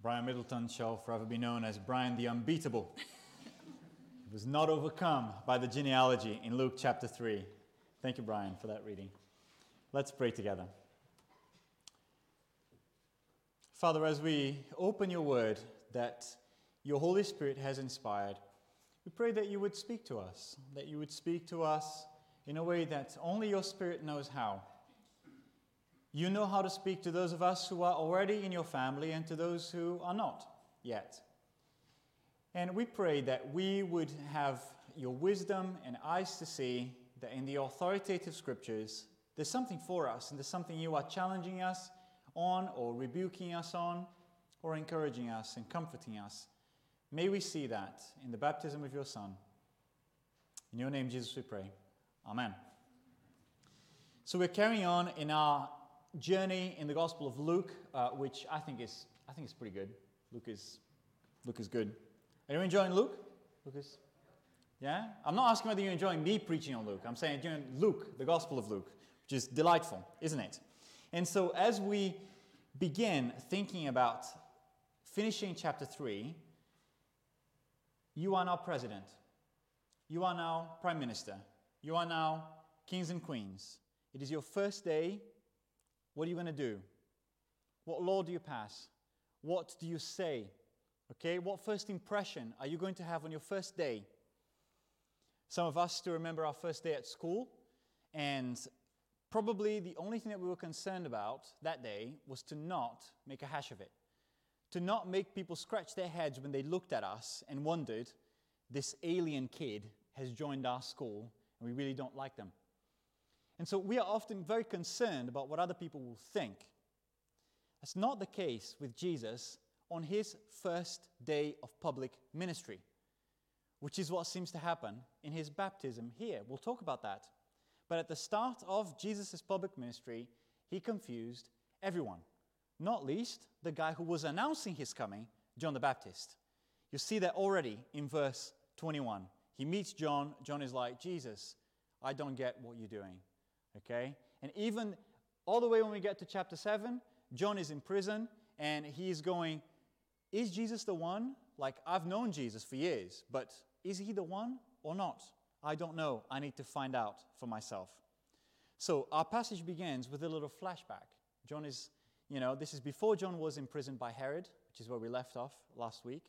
Brian Middleton shall forever be known as Brian the Unbeatable. he was not overcome by the genealogy in Luke chapter 3. Thank you, Brian, for that reading. Let's pray together. Father, as we open your word that your Holy Spirit has inspired, we pray that you would speak to us, that you would speak to us in a way that only your Spirit knows how. You know how to speak to those of us who are already in your family and to those who are not yet. And we pray that we would have your wisdom and eyes to see that in the authoritative scriptures, there's something for us and there's something you are challenging us on or rebuking us on or encouraging us and comforting us. May we see that in the baptism of your Son. In your name, Jesus, we pray. Amen. So we're carrying on in our journey in the Gospel of Luke, uh, which I think is I think is pretty good. Luke is Luke is good. Are you enjoying Luke? Lucas? Yeah? I'm not asking whether you're enjoying me preaching on Luke. I'm saying enjoying Luke, the Gospel of Luke, which is delightful, isn't it? And so as we begin thinking about finishing chapter 3, you are now president. You are now prime minister. You are now kings and queens. It is your first day what are you going to do? What law do you pass? What do you say? Okay, what first impression are you going to have on your first day? Some of us still remember our first day at school, and probably the only thing that we were concerned about that day was to not make a hash of it, to not make people scratch their heads when they looked at us and wondered, this alien kid has joined our school and we really don't like them. And so we are often very concerned about what other people will think. That's not the case with Jesus on his first day of public ministry, which is what seems to happen in his baptism here. We'll talk about that. But at the start of Jesus' public ministry, he confused everyone, not least the guy who was announcing his coming, John the Baptist. You see that already in verse 21. He meets John. John is like, Jesus, I don't get what you're doing. Okay? And even all the way when we get to chapter 7, John is in prison and he's going, Is Jesus the one? Like, I've known Jesus for years, but is he the one or not? I don't know. I need to find out for myself. So, our passage begins with a little flashback. John is, you know, this is before John was imprisoned by Herod, which is where we left off last week.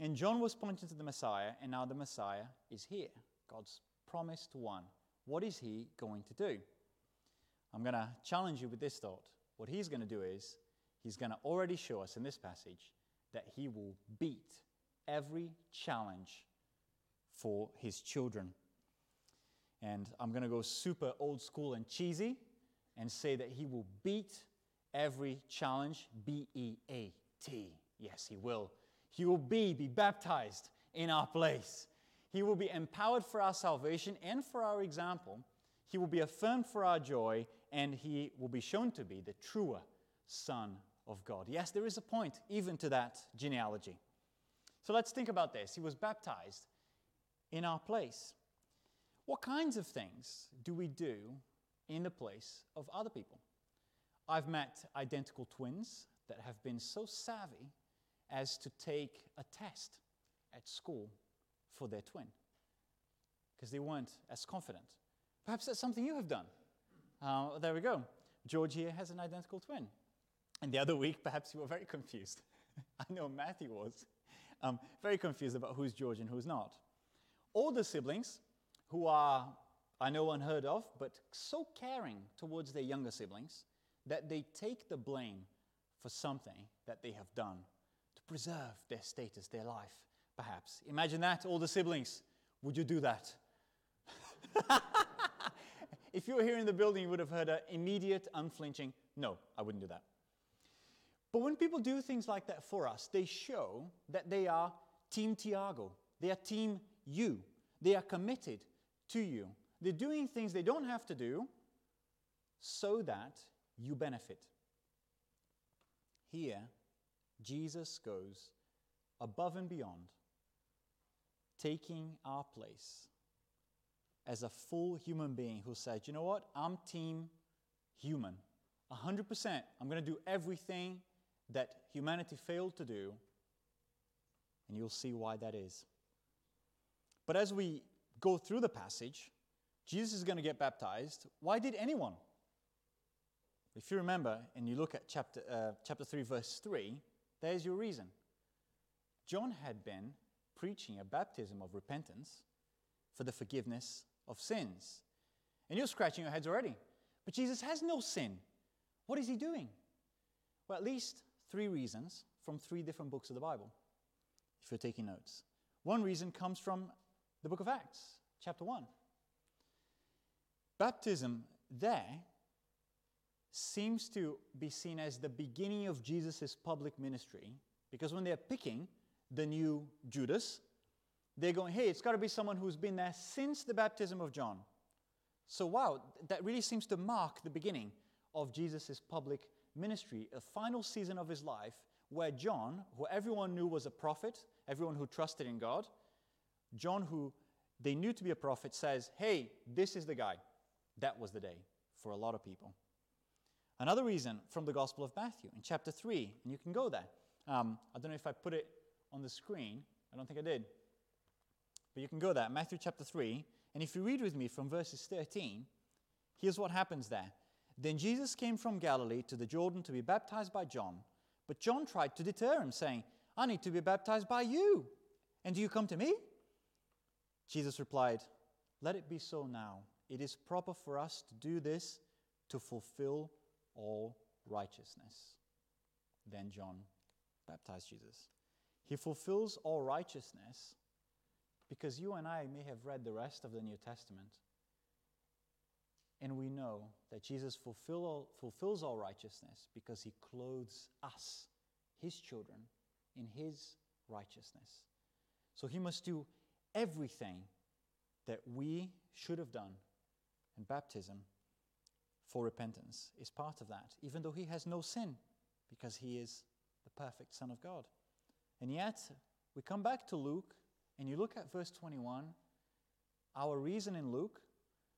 And John was pointing to the Messiah, and now the Messiah is here, God's promised one. What is he going to do? I'm going to challenge you with this thought. What he's going to do is, he's going to already show us in this passage that he will beat every challenge for his children. And I'm going to go super old school and cheesy and say that he will beat every challenge, B E A T. Yes, he will. He will be, be baptized in our place. He will be empowered for our salvation and for our example. He will be affirmed for our joy, and he will be shown to be the truer Son of God. Yes, there is a point even to that genealogy. So let's think about this. He was baptized in our place. What kinds of things do we do in the place of other people? I've met identical twins that have been so savvy as to take a test at school for their twin because they weren't as confident. Perhaps that's something you have done. Uh, there we go. George here has an identical twin. And the other week, perhaps you were very confused. I know Matthew was. Um, very confused about who's George and who's not. Older siblings who are, I know, unheard of, but so caring towards their younger siblings that they take the blame for something that they have done to preserve their status, their life perhaps. Imagine that, all the siblings. Would you do that? if you were here in the building, you would have heard an immediate, unflinching, no, I wouldn't do that. But when people do things like that for us, they show that they are Team Tiago. They are Team you. They are committed to you. They're doing things they don't have to do so that you benefit. Here, Jesus goes above and beyond taking our place as a full human being who said, you know what, I'm team human. 100%. I'm going to do everything that humanity failed to do, and you'll see why that is. But as we go through the passage, Jesus is going to get baptized. Why did anyone? If you remember and you look at chapter, uh, chapter 3, verse 3, there's your reason. John had been preaching a baptism of repentance for the forgiveness of sins. And you're scratching your heads already. But Jesus has no sin. What is he doing? Well, at least three reasons from three different books of the Bible, if you're taking notes. One reason comes from the book of Acts, chapter 1. Baptism there seems to be seen as the beginning of Jesus' public ministry because when they're picking the new Judas, they're going, hey, it's got to be someone who's been there since the baptism of John. So, wow, that really seems to mark the beginning of Jesus' public ministry, a final season of his life where John, who everyone knew was a prophet, everyone who trusted in God, John, who they knew to be a prophet, says, Hey, this is the guy. That was the day for a lot of people. Another reason from the Gospel of Matthew in chapter 3, and you can go there. Um, I don't know if I put it on the screen, I don't think I did. But you can go there, Matthew chapter 3, and if you read with me from verses 13, here's what happens there. Then Jesus came from Galilee to the Jordan to be baptized by John. But John tried to deter him, saying, I need to be baptized by you. And do you come to me? Jesus replied, Let it be so now. It is proper for us to do this to fulfill all righteousness. Then John baptized Jesus. He fulfills all righteousness because you and I may have read the rest of the New Testament and we know that Jesus fulfill all, fulfills all righteousness because he clothes us, his children, in his righteousness. So he must do everything that we should have done. And baptism for repentance is part of that, even though he has no sin, because he is the perfect Son of God. And yet, we come back to Luke, and you look at verse 21, our reason in Luke.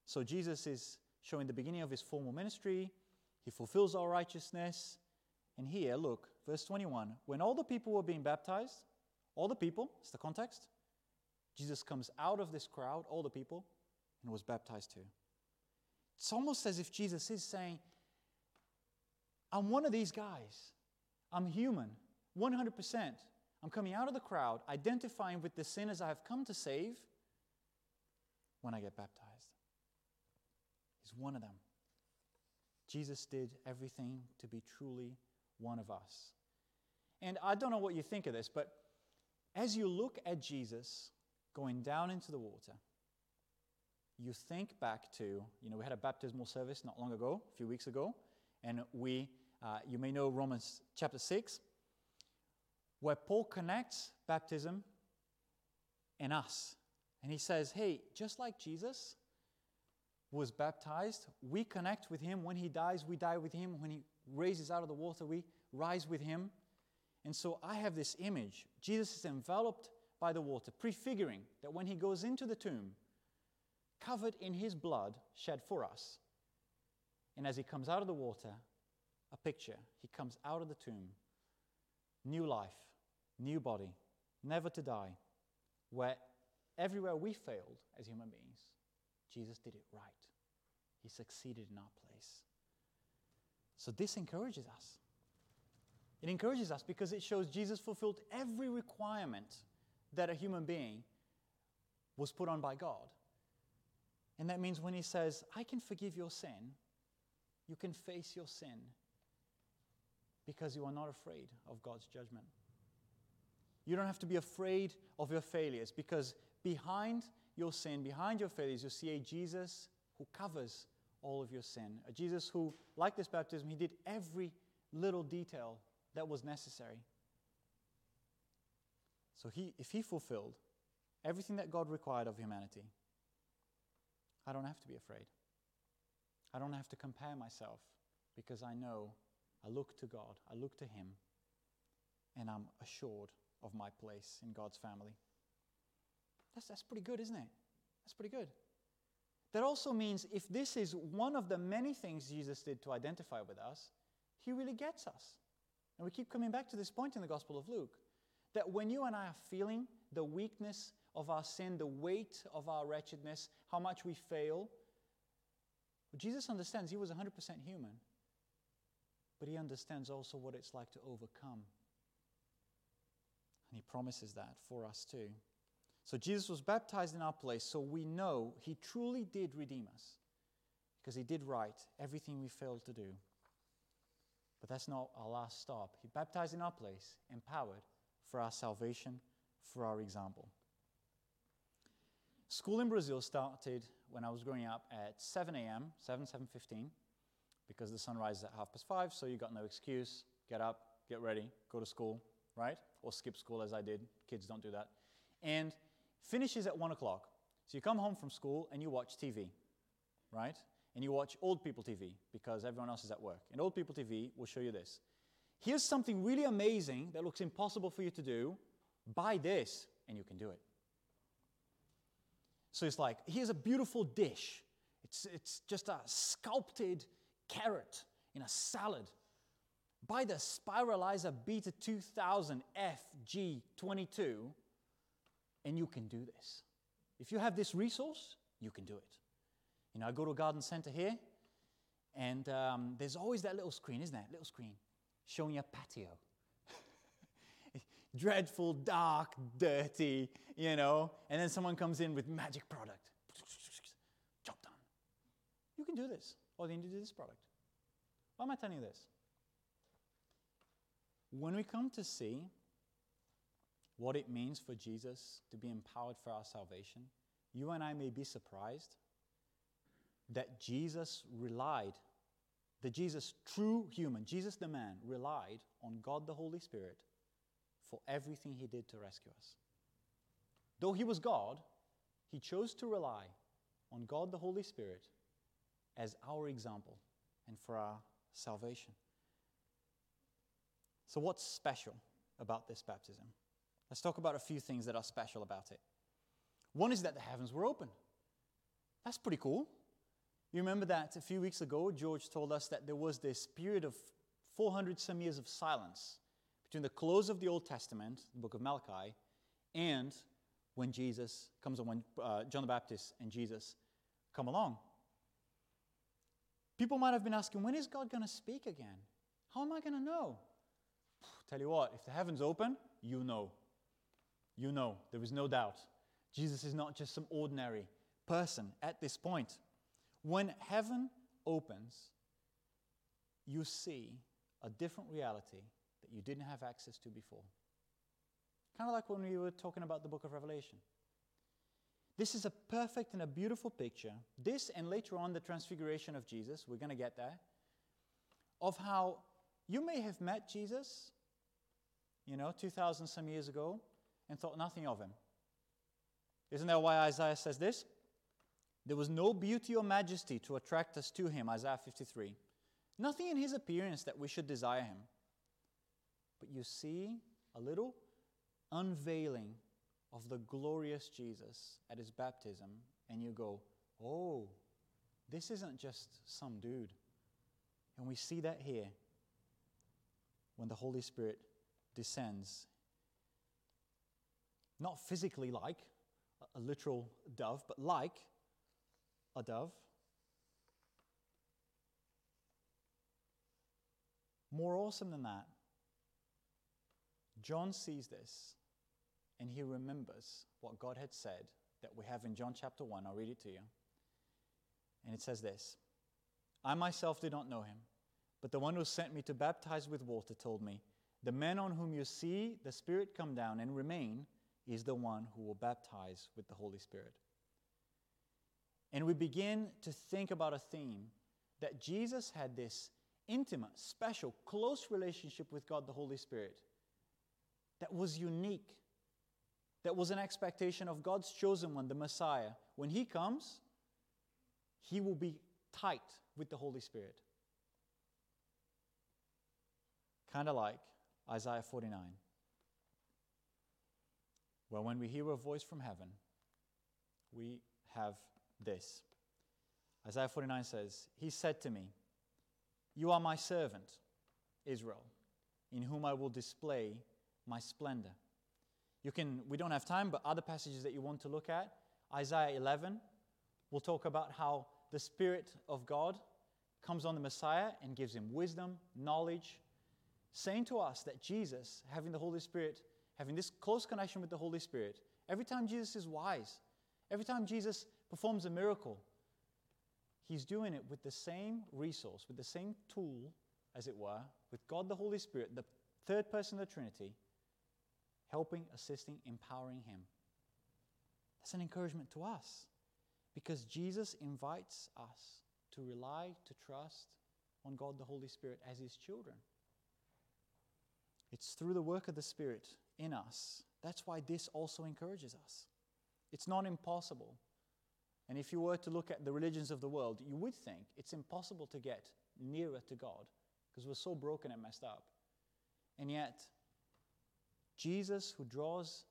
So Jesus is showing the beginning of his formal ministry. He fulfills our righteousness. And here, look, verse 21 when all the people were being baptized, all the people, it's the context, Jesus comes out of this crowd, all the people, and was baptized too. It's almost as if Jesus is saying, I'm one of these guys. I'm human, 100%. I'm coming out of the crowd, identifying with the sinners I have come to save when I get baptized. He's one of them. Jesus did everything to be truly one of us. And I don't know what you think of this, but as you look at Jesus going down into the water, you think back to, you know, we had a baptismal service not long ago, a few weeks ago, and we, uh, you may know Romans chapter 6, where Paul connects baptism and us. And he says, hey, just like Jesus was baptized, we connect with him. When he dies, we die with him. When he raises out of the water, we rise with him. And so I have this image. Jesus is enveloped by the water, prefiguring that when he goes into the tomb, covered in his blood shed for us. And as he comes out of the water, a picture. He comes out of the tomb, new life, new body, never to die, where everywhere we failed as human beings, Jesus did it right. He succeeded in our place. So this encourages us. It encourages us because it shows Jesus fulfilled every requirement that a human being was put on by God. And that means when he says, I can forgive your sin, you can face your sin because you are not afraid of God's judgment. You don't have to be afraid of your failures because behind your sin, behind your failures, you see a Jesus who covers all of your sin. A Jesus who, like this baptism, he did every little detail that was necessary. So he, if he fulfilled everything that God required of humanity, I don't have to be afraid. I don't have to compare myself because I know I look to God, I look to Him, and I'm assured of my place in God's family. That's, that's pretty good, isn't it? That's pretty good. That also means if this is one of the many things Jesus did to identify with us, He really gets us. And we keep coming back to this point in the Gospel of Luke that when you and I are feeling the weakness of our sin, the weight of our wretchedness, how much we fail, Jesus understands he was 100% human, but he understands also what it's like to overcome. And he promises that for us too. So Jesus was baptized in our place, so we know he truly did redeem us because he did right everything we failed to do. But that's not our last stop. He baptized in our place, empowered for our salvation, for our example. School in Brazil started when I was growing up at 7 a.m., 7, 7.15, because the sun rises at half past 5, so you got no excuse. Get up, get ready, go to school, right? Or skip school as I did. Kids don't do that. And finishes at 1 o'clock. So you come home from school and you watch TV, right? and you watch old people TV because everyone else is at work. And old people TV will show you this. Here's something really amazing that looks impossible for you to do. Buy this, and you can do it. So it's like, here's a beautiful dish. It's, it's just a sculpted carrot in a salad. Buy the Spiralizer Beta 2000 FG22, and you can do this. If you have this resource, you can do it. You know, I go to a garden center here, and um, there's always that little screen, isn't there? Little screen showing your patio. Dreadful, dark, dirty, you know, and then someone comes in with magic product. Job done. You can do this. All the this product. Why am I telling you this? When we come to see what it means for Jesus to be empowered for our salvation, you and I may be surprised that Jesus relied, that Jesus true human, Jesus the man, relied on God the Holy Spirit for everything he did to rescue us. Though he was God, he chose to rely on God the Holy Spirit as our example and for our salvation. So, what's special about this baptism? Let's talk about a few things that are special about it. One is that the heavens were open. That's pretty cool. You remember that a few weeks ago, George told us that there was this period of 400 some years of silence between the close of the Old Testament, the book of Malachi, and when Jesus comes on, when uh, John the Baptist and Jesus come along. People might have been asking, when is God going to speak again? How am I going to know? Tell you what, if the heavens open, you know. You know. There is no doubt. Jesus is not just some ordinary person at this point. When heaven opens, you see a different reality that you didn't have access to before. Kind of like when we were talking about the book of Revelation. This is a perfect and a beautiful picture. This and later on the transfiguration of Jesus, we're going to get there, of how you may have met Jesus, you know, 2,000 some years ago, and thought nothing of him. Isn't that why Isaiah says this? There was no beauty or majesty to attract us to him, Isaiah 53. Nothing in his appearance that we should desire him. But you see a little unveiling of the glorious Jesus at his baptism, and you go, oh, this isn't just some dude. And we see that here when the Holy Spirit descends. Not physically like a literal dove, but like a dove. More awesome than that, John sees this and he remembers what God had said that we have in John chapter 1. I'll read it to you. And it says this I myself did not know him, but the one who sent me to baptize with water told me, The man on whom you see the Spirit come down and remain is the one who will baptize with the Holy Spirit. And we begin to think about a theme that Jesus had this intimate, special, close relationship with God the Holy Spirit that was unique, that was an expectation of God's chosen one, the Messiah. When he comes, he will be tight with the Holy Spirit. Kind of like Isaiah 49. Well, when we hear a voice from heaven, we have this. Isaiah 49 says, He said to me, You are my servant, Israel, in whom I will display my splendor. You can, we don't have time, but other passages that you want to look at, Isaiah 11 we'll talk about how the Spirit of God comes on the Messiah and gives him wisdom, knowledge, saying to us that Jesus, having the Holy Spirit, having this close connection with the Holy Spirit, every time Jesus is wise, every time Jesus performs a miracle, he's doing it with the same resource, with the same tool, as it were, with God the Holy Spirit, the third person of the Trinity, helping, assisting, empowering him. That's an encouragement to us because Jesus invites us to rely, to trust on God the Holy Spirit as his children. It's through the work of the Spirit in us. That's why this also encourages us. It's not impossible. And if you were to look at the religions of the world, you would think it's impossible to get nearer to God because we're so broken and messed up. And yet, Jesus, who draws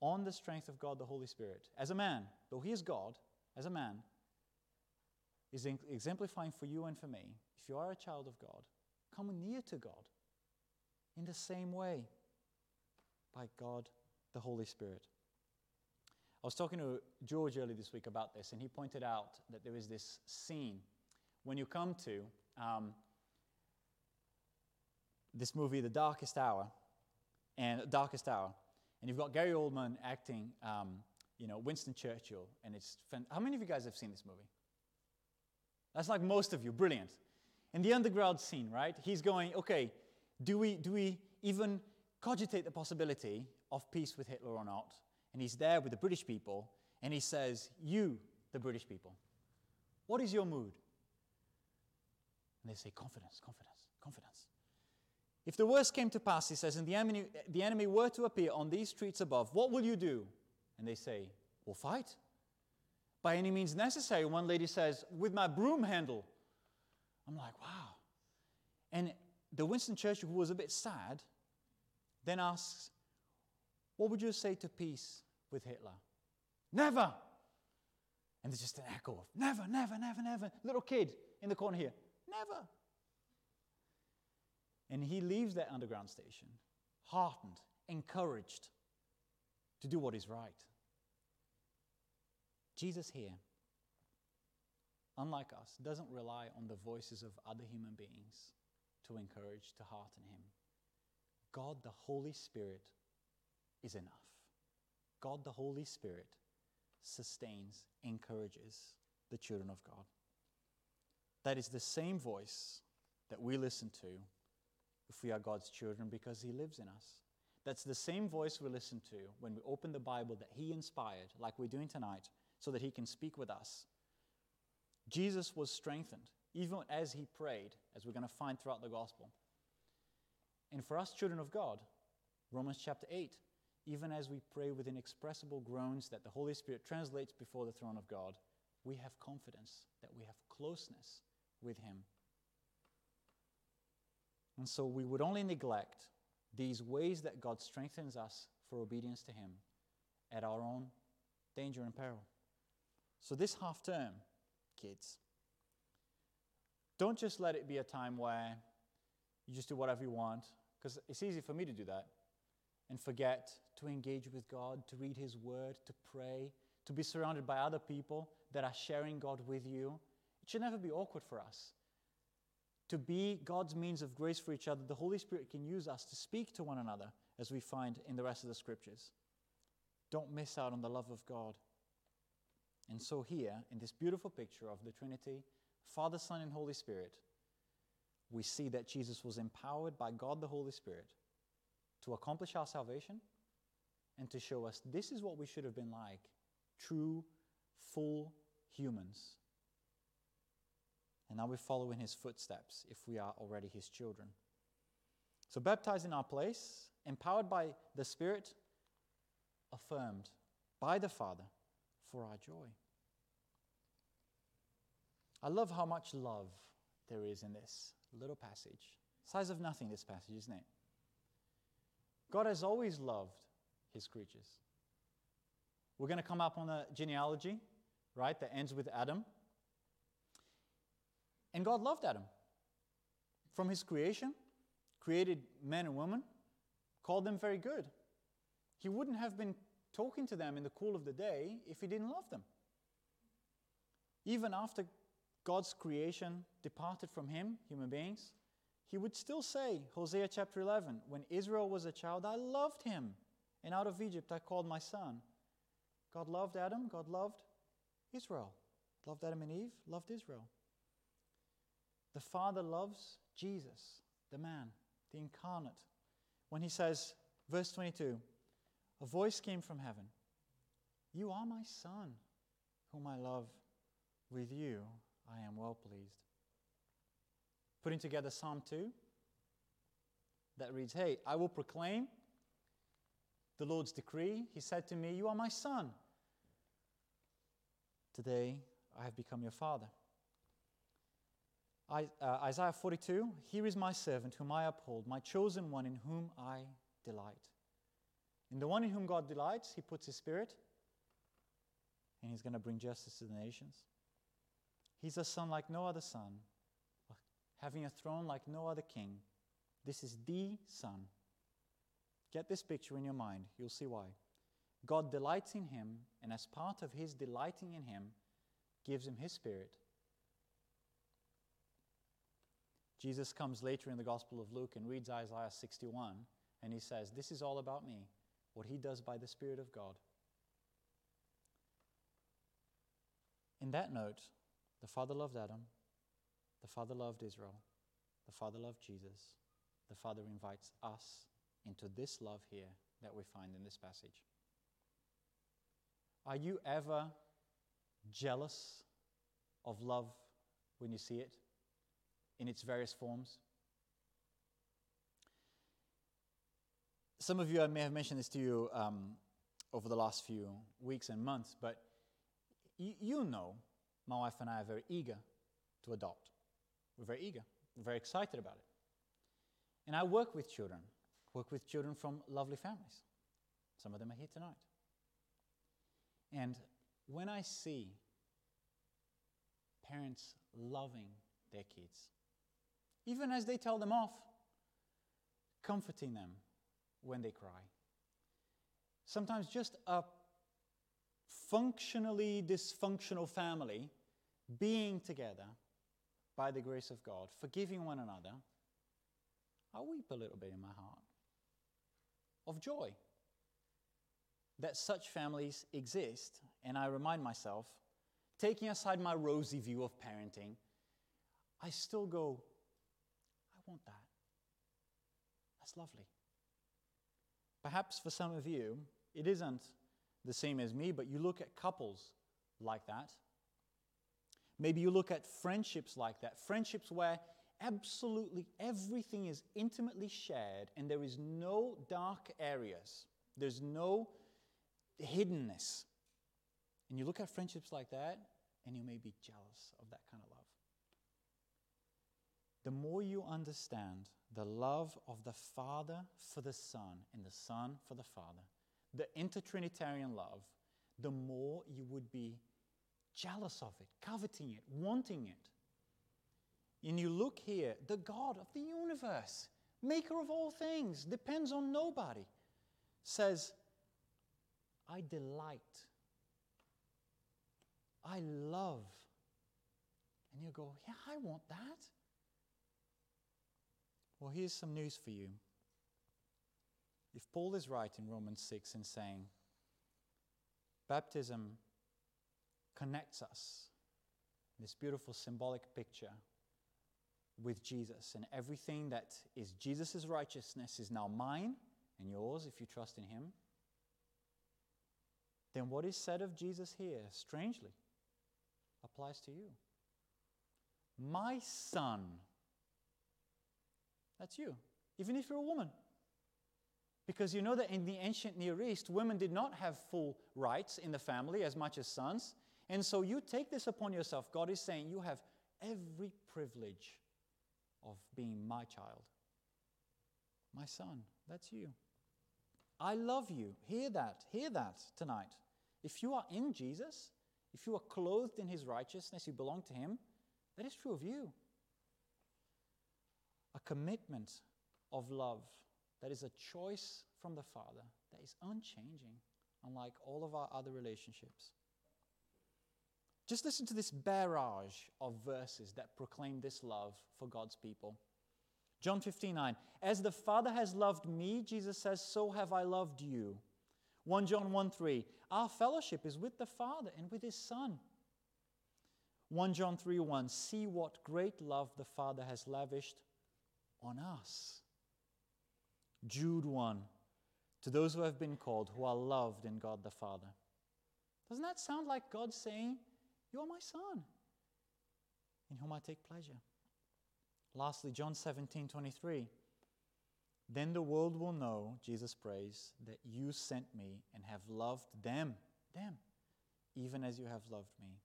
on the strength of God the Holy Spirit, as a man, though he is God, as a man, is exemplifying for you and for me, if you are a child of God, come near to God in the same way by God the Holy Spirit. I was talking to George earlier this week about this, and he pointed out that there is this scene when you come to um, this movie, The Darkest Hour, and Darkest Hour, and you've got Gary Oldman acting, um, you know, Winston Churchill, and it's fan- how many of you guys have seen this movie? That's like most of you, brilliant. In the underground scene, right? He's going, okay, do we do we even cogitate the possibility of peace with Hitler or not? And he's there with the British people, and he says, You, the British people, what is your mood? And they say, Confidence, confidence, confidence. If the worst came to pass, he says, and the enemy, the enemy were to appear on these streets above, what will you do? And they say, We'll fight. By any means necessary. One lady says, With my broom handle. I'm like, Wow. And the Winston Churchill, who was a bit sad, then asks, What would you say to peace with Hitler? Never! And there's just an echo of never, never, never, never. Little kid in the corner here, never. And he leaves that underground station, heartened, encouraged to do what is right. Jesus here, unlike us, doesn't rely on the voices of other human beings to encourage, to hearten him. God the Holy Spirit is enough. God the Holy Spirit sustains, encourages the children of God. That is the same voice that we listen to if we are God's children because He lives in us. That's the same voice we listen to when we open the Bible that He inspired, like we're doing tonight, so that He can speak with us. Jesus was strengthened even as He prayed, as we're going to find throughout the gospel. And for us, children of God, Romans chapter 8, even as we pray with inexpressible groans that the Holy Spirit translates before the throne of God, we have confidence that we have closeness with Him. And so we would only neglect these ways that God strengthens us for obedience to Him at our own danger and peril. So, this half term, kids, don't just let it be a time where you just do whatever you want, because it's easy for me to do that and forget to engage with God, to read His Word, to pray, to be surrounded by other people that are sharing God with you. It should never be awkward for us. To be God's means of grace for each other, the Holy Spirit can use us to speak to one another, as we find in the rest of the scriptures. Don't miss out on the love of God. And so, here, in this beautiful picture of the Trinity, Father, Son, and Holy Spirit, we see that Jesus was empowered by God the Holy Spirit to accomplish our salvation and to show us this is what we should have been like true, full humans. And now we follow in his footsteps if we are already his children. So, baptized in our place, empowered by the Spirit, affirmed by the Father for our joy. I love how much love there is in this little passage. Size of nothing, this passage, isn't it? God has always loved his creatures. We're going to come up on a genealogy, right, that ends with Adam. And God loved Adam. From his creation, created man and woman, called them very good. He wouldn't have been talking to them in the cool of the day if he didn't love them. Even after God's creation departed from him, human beings, he would still say, Hosea chapter 11, when Israel was a child, I loved him, and out of Egypt I called my son. God loved Adam, God loved Israel. Loved Adam and Eve, loved Israel. The Father loves Jesus, the man, the incarnate. When he says, verse 22, a voice came from heaven You are my Son, whom I love. With you I am well pleased. Putting together Psalm 2, that reads, Hey, I will proclaim the Lord's decree. He said to me, You are my Son. Today I have become your Father. Uh, Isaiah 42 Here is my servant whom I uphold, my chosen one in whom I delight. In the one in whom God delights, he puts his spirit, and he's going to bring justice to the nations. He's a son like no other son, having a throne like no other king. This is the son. Get this picture in your mind, you'll see why. God delights in him, and as part of his delighting in him, gives him his spirit. Jesus comes later in the Gospel of Luke and reads Isaiah 61, and he says, This is all about me what he does by the Spirit of God. In that note, the Father loved Adam, the Father loved Israel, the Father loved Jesus, the Father invites us into this love here that we find in this passage. Are you ever jealous of love when you see it in its various forms? Some of you, I may have mentioned this to you um, over the last few weeks and months, but you know my wife and I are very eager to adopt. We're very eager, we're very excited about it. And I work with children, work with children from lovely families. Some of them are here tonight. And when I see parents loving their kids, even as they tell them off, comforting them, when they cry. Sometimes just a functionally dysfunctional family being together by the grace of God, forgiving one another, I weep a little bit in my heart of joy that such families exist. And I remind myself, taking aside my rosy view of parenting, I still go, want that. That's lovely. Perhaps for some of you, it isn't the same as me, but you look at couples like that. Maybe you look at friendships like that, friendships where absolutely everything is intimately shared and there is no dark areas, there's no hiddenness. And you look at friendships like that and you may be jealous of that kind of love the more you understand the love of the Father for the Son and the Son for the Father, the intertrinitarian love, the more you would be jealous of it, coveting it, wanting it. And you look here, the God of the universe, maker of all things, depends on nobody, says, I delight, I love. And you go, Yeah, I want that. Well, here's some news for you. If Paul is right in Romans 6 in saying baptism connects us, this beautiful symbolic picture, with Jesus, and everything that is Jesus' righteousness is now mine and yours if you trust in Him, then what is said of Jesus here, strangely, applies to you. My son that's you, even if you're a woman. Because you know that in the ancient Near East, women did not have full rights in the family as much as sons. And so you take this upon yourself. God is saying, You have every privilege of being my child. My son, that's you. I love you. Hear that. Hear that tonight. If you are in Jesus, if you are clothed in his righteousness, you belong to him, that is true of you a commitment of love that is a choice from the Father that is unchanging, unlike all of our other relationships. Just listen to this barrage of verses that proclaim this love for God's people. John 15, 9. As the Father has loved me, Jesus says, so have I loved you. 1 John 1 3. Our fellowship is with the Father and with His Son. 1 John 3 1. See what great love the Father has lavished on us. Jude 1. To those who have been called, who are loved in God the Father. Doesn't that sound like God saying, You are my Son, in whom I take pleasure? Lastly, John 17 23. Then the world will know, Jesus prays, that you sent me and have loved them, them, even as you have loved me.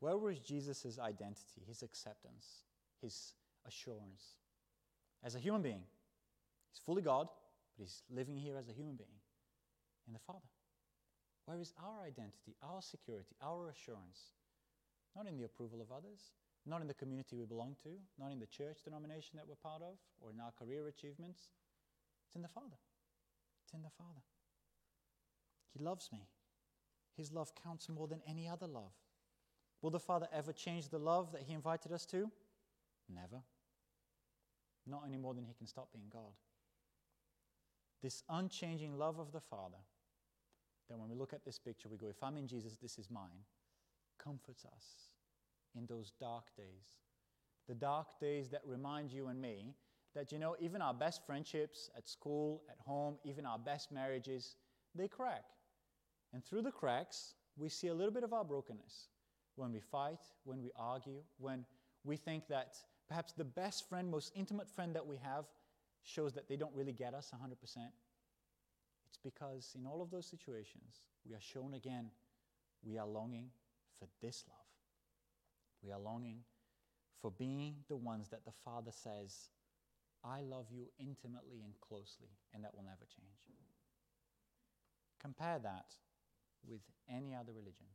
Where was Jesus' identity, his acceptance, his assurance? As a human being, he's fully God, but he's living here as a human being in the Father. Where is our identity, our security, our assurance? Not in the approval of others, not in the community we belong to, not in the church denomination that we're part of, or in our career achievements. It's in the Father. It's in the Father. He loves me. His love counts more than any other love. Will the Father ever change the love that He invited us to? Never. Not any more than He can stop being God. This unchanging love of the Father, that when we look at this picture, we go, if I'm in Jesus, this is mine, comforts us in those dark days. The dark days that remind you and me that, you know, even our best friendships at school, at home, even our best marriages, they crack. And through the cracks, we see a little bit of our brokenness. When we fight, when we argue, when we think that perhaps the best friend, most intimate friend that we have shows that they don't really get us 100%. It's because in all of those situations, we are shown again we are longing for this love. We are longing for being the ones that the Father says, I love you intimately and closely, and that will never change. Compare that with any other religion.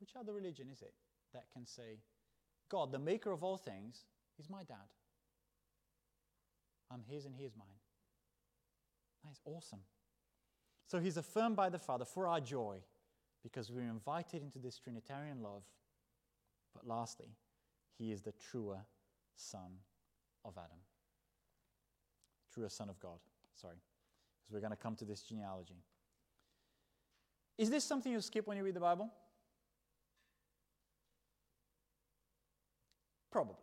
Which other religion is it that can say, God, the maker of all things, is my dad? I'm his and he is mine. That is awesome. So he's affirmed by the Father for our joy because we're invited into this Trinitarian love. But lastly, he is the truer son of Adam. Truer son of God, sorry, because we're going to come to this genealogy. Is this something you skip when you read the Bible? Probably.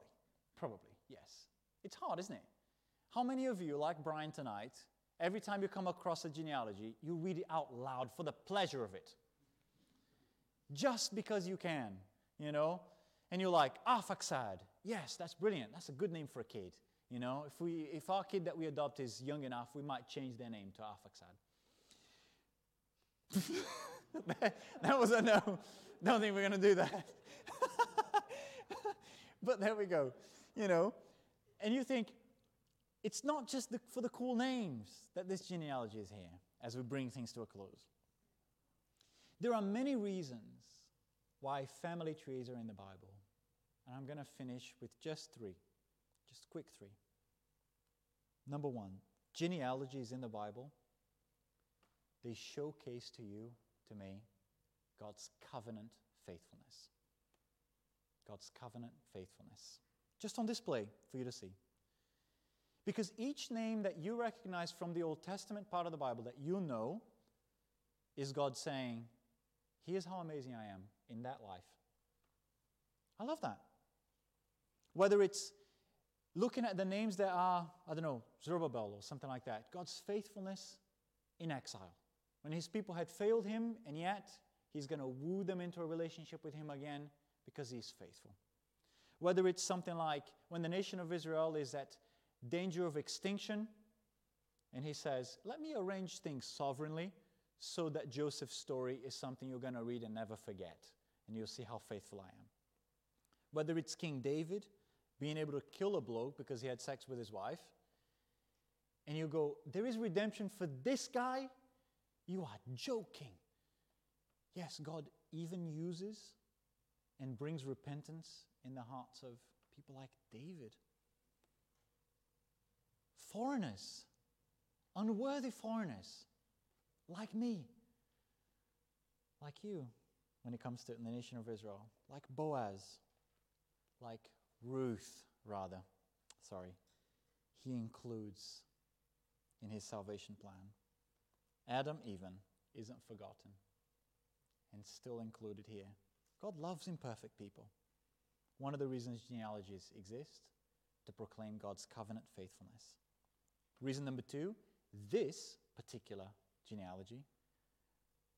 Probably, yes. It's hard, isn't it? How many of you, like Brian tonight, every time you come across a genealogy, you read it out loud for the pleasure of it? just because you can, you know? And you're like, Arphaxad. Yes, that's brilliant. That's a good name for a kid. You know, if, we, if our kid that we adopt is young enough, we might change their name to Arphaxad. that, that was a no. Don't think we're going to do that. but there we go. You know, and you think, it's not just the, for the cool names that this genealogy is here as we bring things to a close. There are many reasons why family trees are in the Bible. And I'm going to finish with just three, just quick three. Number one, genealogies in the Bible, they showcase to you, to me, God's covenant faithfulness. God's covenant faithfulness. Just on display for you to see. Because each name that you recognize from the Old Testament part of the Bible that you know is God saying, Here's how amazing I am in that life. I love that. Whether it's looking at the names that are, I don't know, Zerubbabel or something like that, God's faithfulness in exile. When his people had failed him, and yet he's going to woo them into a relationship with him again because he's faithful. Whether it's something like when the nation of Israel is at danger of extinction, and he says, Let me arrange things sovereignly so that Joseph's story is something you're going to read and never forget. And you'll see how faithful I am. Whether it's King David being able to kill a bloke because he had sex with his wife, and you go, There is redemption for this guy? You are joking. Yes, God even uses and brings repentance in the hearts of people like David. foreigners, unworthy foreigners, like me, like you, when it comes to the nation of Israel, like Boaz, like Ruth, rather. Sorry. He includes in his salvation plan. Adam, even, isn't forgotten and still included here. God loves imperfect people. One of the reasons genealogies exist to proclaim God's covenant faithfulness. Reason number two this particular genealogy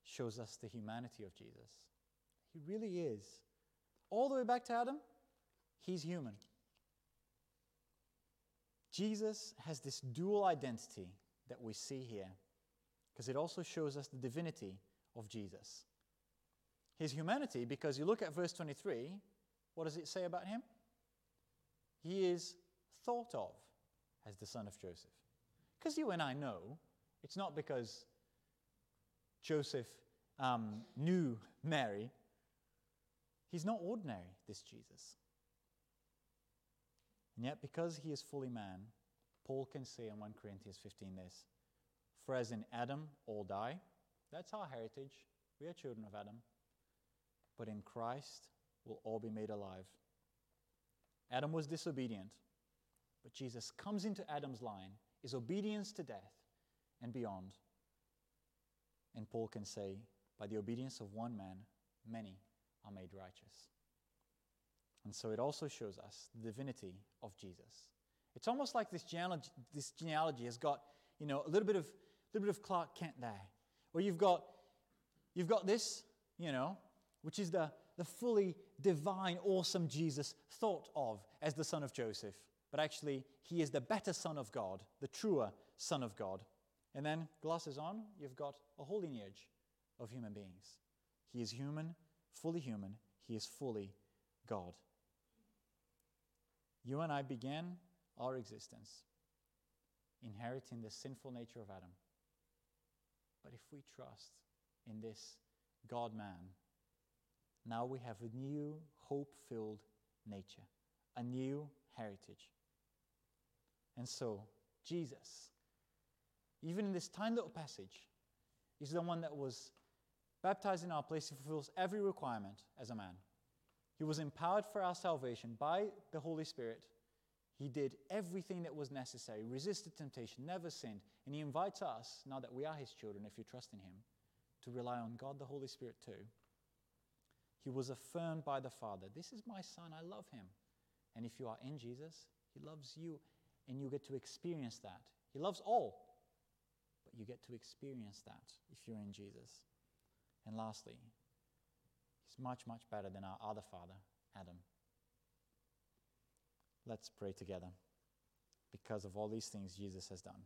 shows us the humanity of Jesus. He really is. All the way back to Adam, he's human. Jesus has this dual identity that we see here because it also shows us the divinity of Jesus. His humanity, because you look at verse 23, what does it say about him? He is thought of as the son of Joseph. Because you and I know it's not because Joseph um, knew Mary. He's not ordinary, this Jesus. And yet, because he is fully man, Paul can say in 1 Corinthians 15 this For as in Adam all die, that's our heritage. We are children of Adam. But in Christ will all be made alive. Adam was disobedient, but Jesus comes into Adam's line, is obedience to death and beyond. And Paul can say, by the obedience of one man, many are made righteous. And so it also shows us the divinity of Jesus. It's almost like this genealogy, this genealogy has got, you know, a little bit of, little bit of Clark Kent there, where you've got, you've got this, you know, which is the, the fully divine, awesome Jesus thought of as the son of Joseph. But actually, he is the better son of God, the truer son of God. And then, glasses on, you've got a whole lineage of human beings. He is human, fully human, he is fully God. You and I began our existence inheriting the sinful nature of Adam. But if we trust in this God man, now we have a new hope filled nature, a new heritage. And so, Jesus, even in this tiny little passage, is the one that was baptized in our place. He fulfills every requirement as a man. He was empowered for our salvation by the Holy Spirit. He did everything that was necessary, resisted temptation, never sinned. And He invites us, now that we are His children, if you trust in Him, to rely on God the Holy Spirit too. He was affirmed by the Father This is my Son, I love Him. And if you are in Jesus, He loves you, and you get to experience that. He loves all, but you get to experience that if you're in Jesus. And lastly, He's much, much better than our other father, Adam. Let's pray together because of all these things Jesus has done.